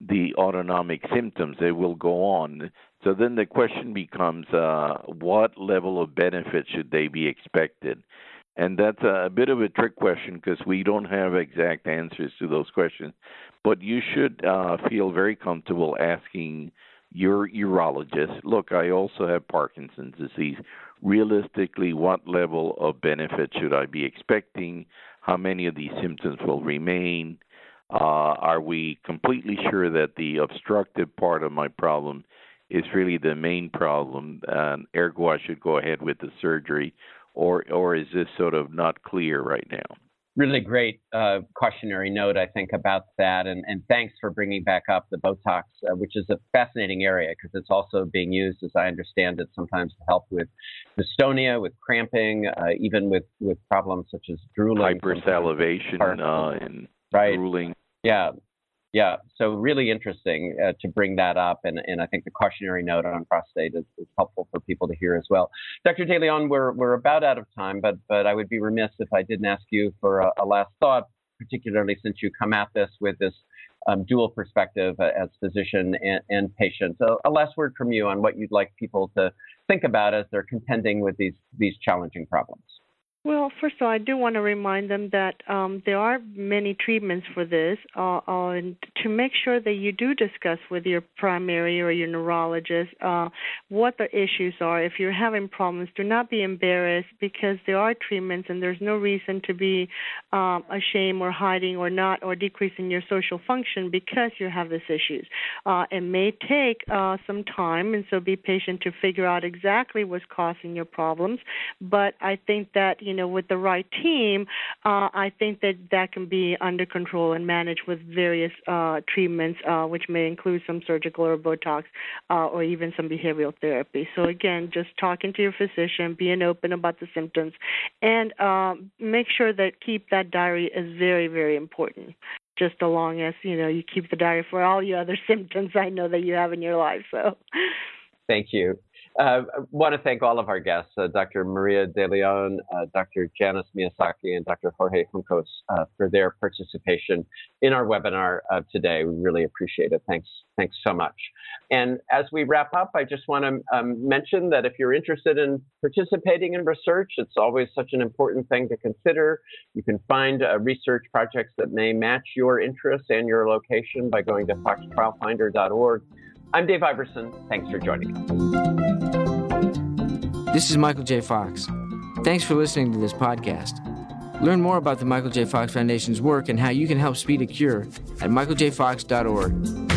the autonomic symptoms. They will go on. So then the question becomes, uh, what level of benefit should they be expected? And that's a, a bit of a trick question because we don't have exact answers to those questions. But you should uh, feel very comfortable asking your urologist look, I also have Parkinson's disease. Realistically, what level of benefit should I be expecting? How many of these symptoms will remain? Uh, are we completely sure that the obstructive part of my problem is really the main problem, and ergo I should go ahead with the surgery? or or is this sort of not clear right now? Really great uh, cautionary note, I think, about that. And, and thanks for bringing back up the Botox, uh, which is a fascinating area because it's also being used, as I understand it, sometimes to help with dystonia, with cramping, uh, even with, with problems such as drooling. Hypersalivation uh, and right. drooling. Yeah, yeah, so really interesting uh, to bring that up, and, and I think the cautionary note on prostate is, is helpful for people to hear as well. Dr. DeLeon, we're, we're about out of time, but, but I would be remiss if I didn't ask you for a, a last thought, particularly since you come at this with this um, dual perspective uh, as physician and, and patient. So a last word from you on what you'd like people to think about as they're contending with these, these challenging problems. Well, first of all, I do want to remind them that um, there are many treatments for this, uh, uh, and to make sure that you do discuss with your primary or your neurologist uh, what the issues are. If you're having problems, do not be embarrassed because there are treatments, and there's no reason to be um, ashamed or hiding or not or decreasing your social function because you have these issues. Uh, it may take uh, some time, and so be patient to figure out exactly what's causing your problems. But I think that you know, with the right team, uh, I think that that can be under control and managed with various uh, treatments, uh, which may include some surgical or Botox uh, or even some behavioral therapy. So again, just talking to your physician, being open about the symptoms, and um, make sure that keep that diary is very, very important just as long as you know you keep the diary for all your other symptoms I know that you have in your life. So, thank you. Uh, I want to thank all of our guests, uh, Dr. Maria De Leon, uh, Dr. Janis Miyasaki, and Dr. Jorge Juncos uh, for their participation in our webinar today. We really appreciate it. Thanks, thanks so much. And as we wrap up, I just want to um, mention that if you're interested in participating in research, it's always such an important thing to consider. You can find uh, research projects that may match your interests and your location by going to foxtrialfinder.org. I'm Dave Iverson. Thanks for joining us. This is Michael J. Fox. Thanks for listening to this podcast. Learn more about the Michael J. Fox Foundation's work and how you can help speed a cure at michaeljfox.org.